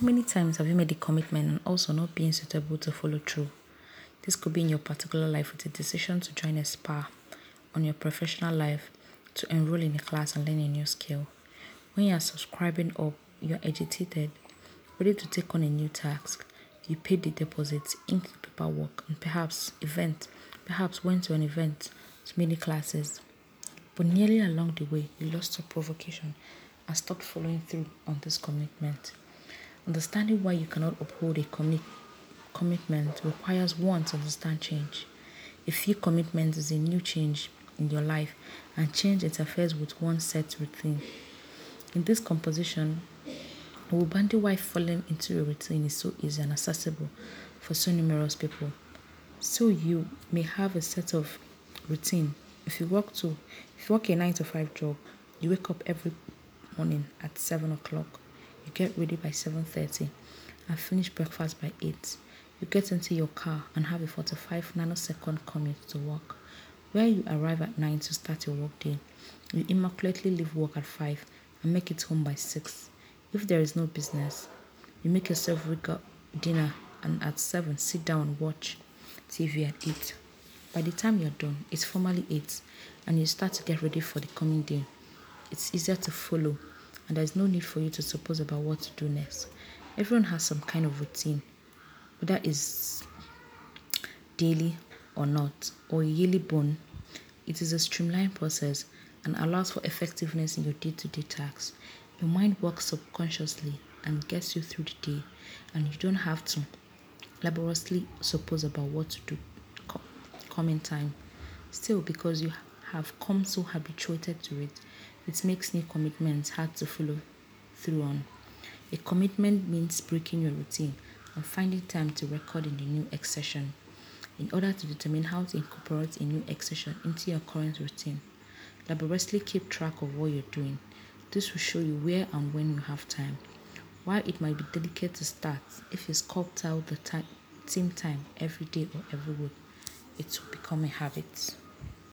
How many times have you made a commitment and also not been suitable to follow through? This could be in your particular life with a decision to join a spa, on your professional life, to enroll in a class and learn a new skill. When you are subscribing up, you are agitated, ready to take on a new task. You paid the deposit, inked the paperwork, and perhaps event, perhaps went to an event, to many classes. But nearly along the way, you lost your provocation and stopped following through on this commitment. Understanding why you cannot uphold a commit, commitment requires one to understand change. A few commitments is a new change in your life, and change interferes with one set routine. In this composition, we Ubandi why falling into a routine is so easy and accessible for so numerous people. So you may have a set of routine. If you work to if you work a nine to five job, you wake up every morning at seven o'clock. You get ready by seven thirty and finish breakfast by eight. You get into your car and have a 45 nanosecond commute to work, where you arrive at 9 to start your workday. You immaculately leave work at 5 and make it home by 6. If there is no business, you make yourself wake up dinner and at 7 sit down and watch TV at 8. By the time you're done, it's formally 8 and you start to get ready for the coming day. It's easier to follow and there's no need for you to suppose about what to do next. Everyone has some kind of routine, whether it's daily or not, or yearly bone. It is a streamlined process and allows for effectiveness in your day to day tasks. Your mind works subconsciously and gets you through the day, and you don't have to laboriously suppose about what to do coming time. Still, because you have come so habituated to it, it makes new commitments hard to follow through on. A commitment means breaking your routine and finding time to record in the new exertion in order to determine how to incorporate a new exertion into your current routine. Laboriously keep track of what you're doing. This will show you where and when you have time. While it might be delicate to start, if you sculpt out the time, same time every day or every week, it will become a habit.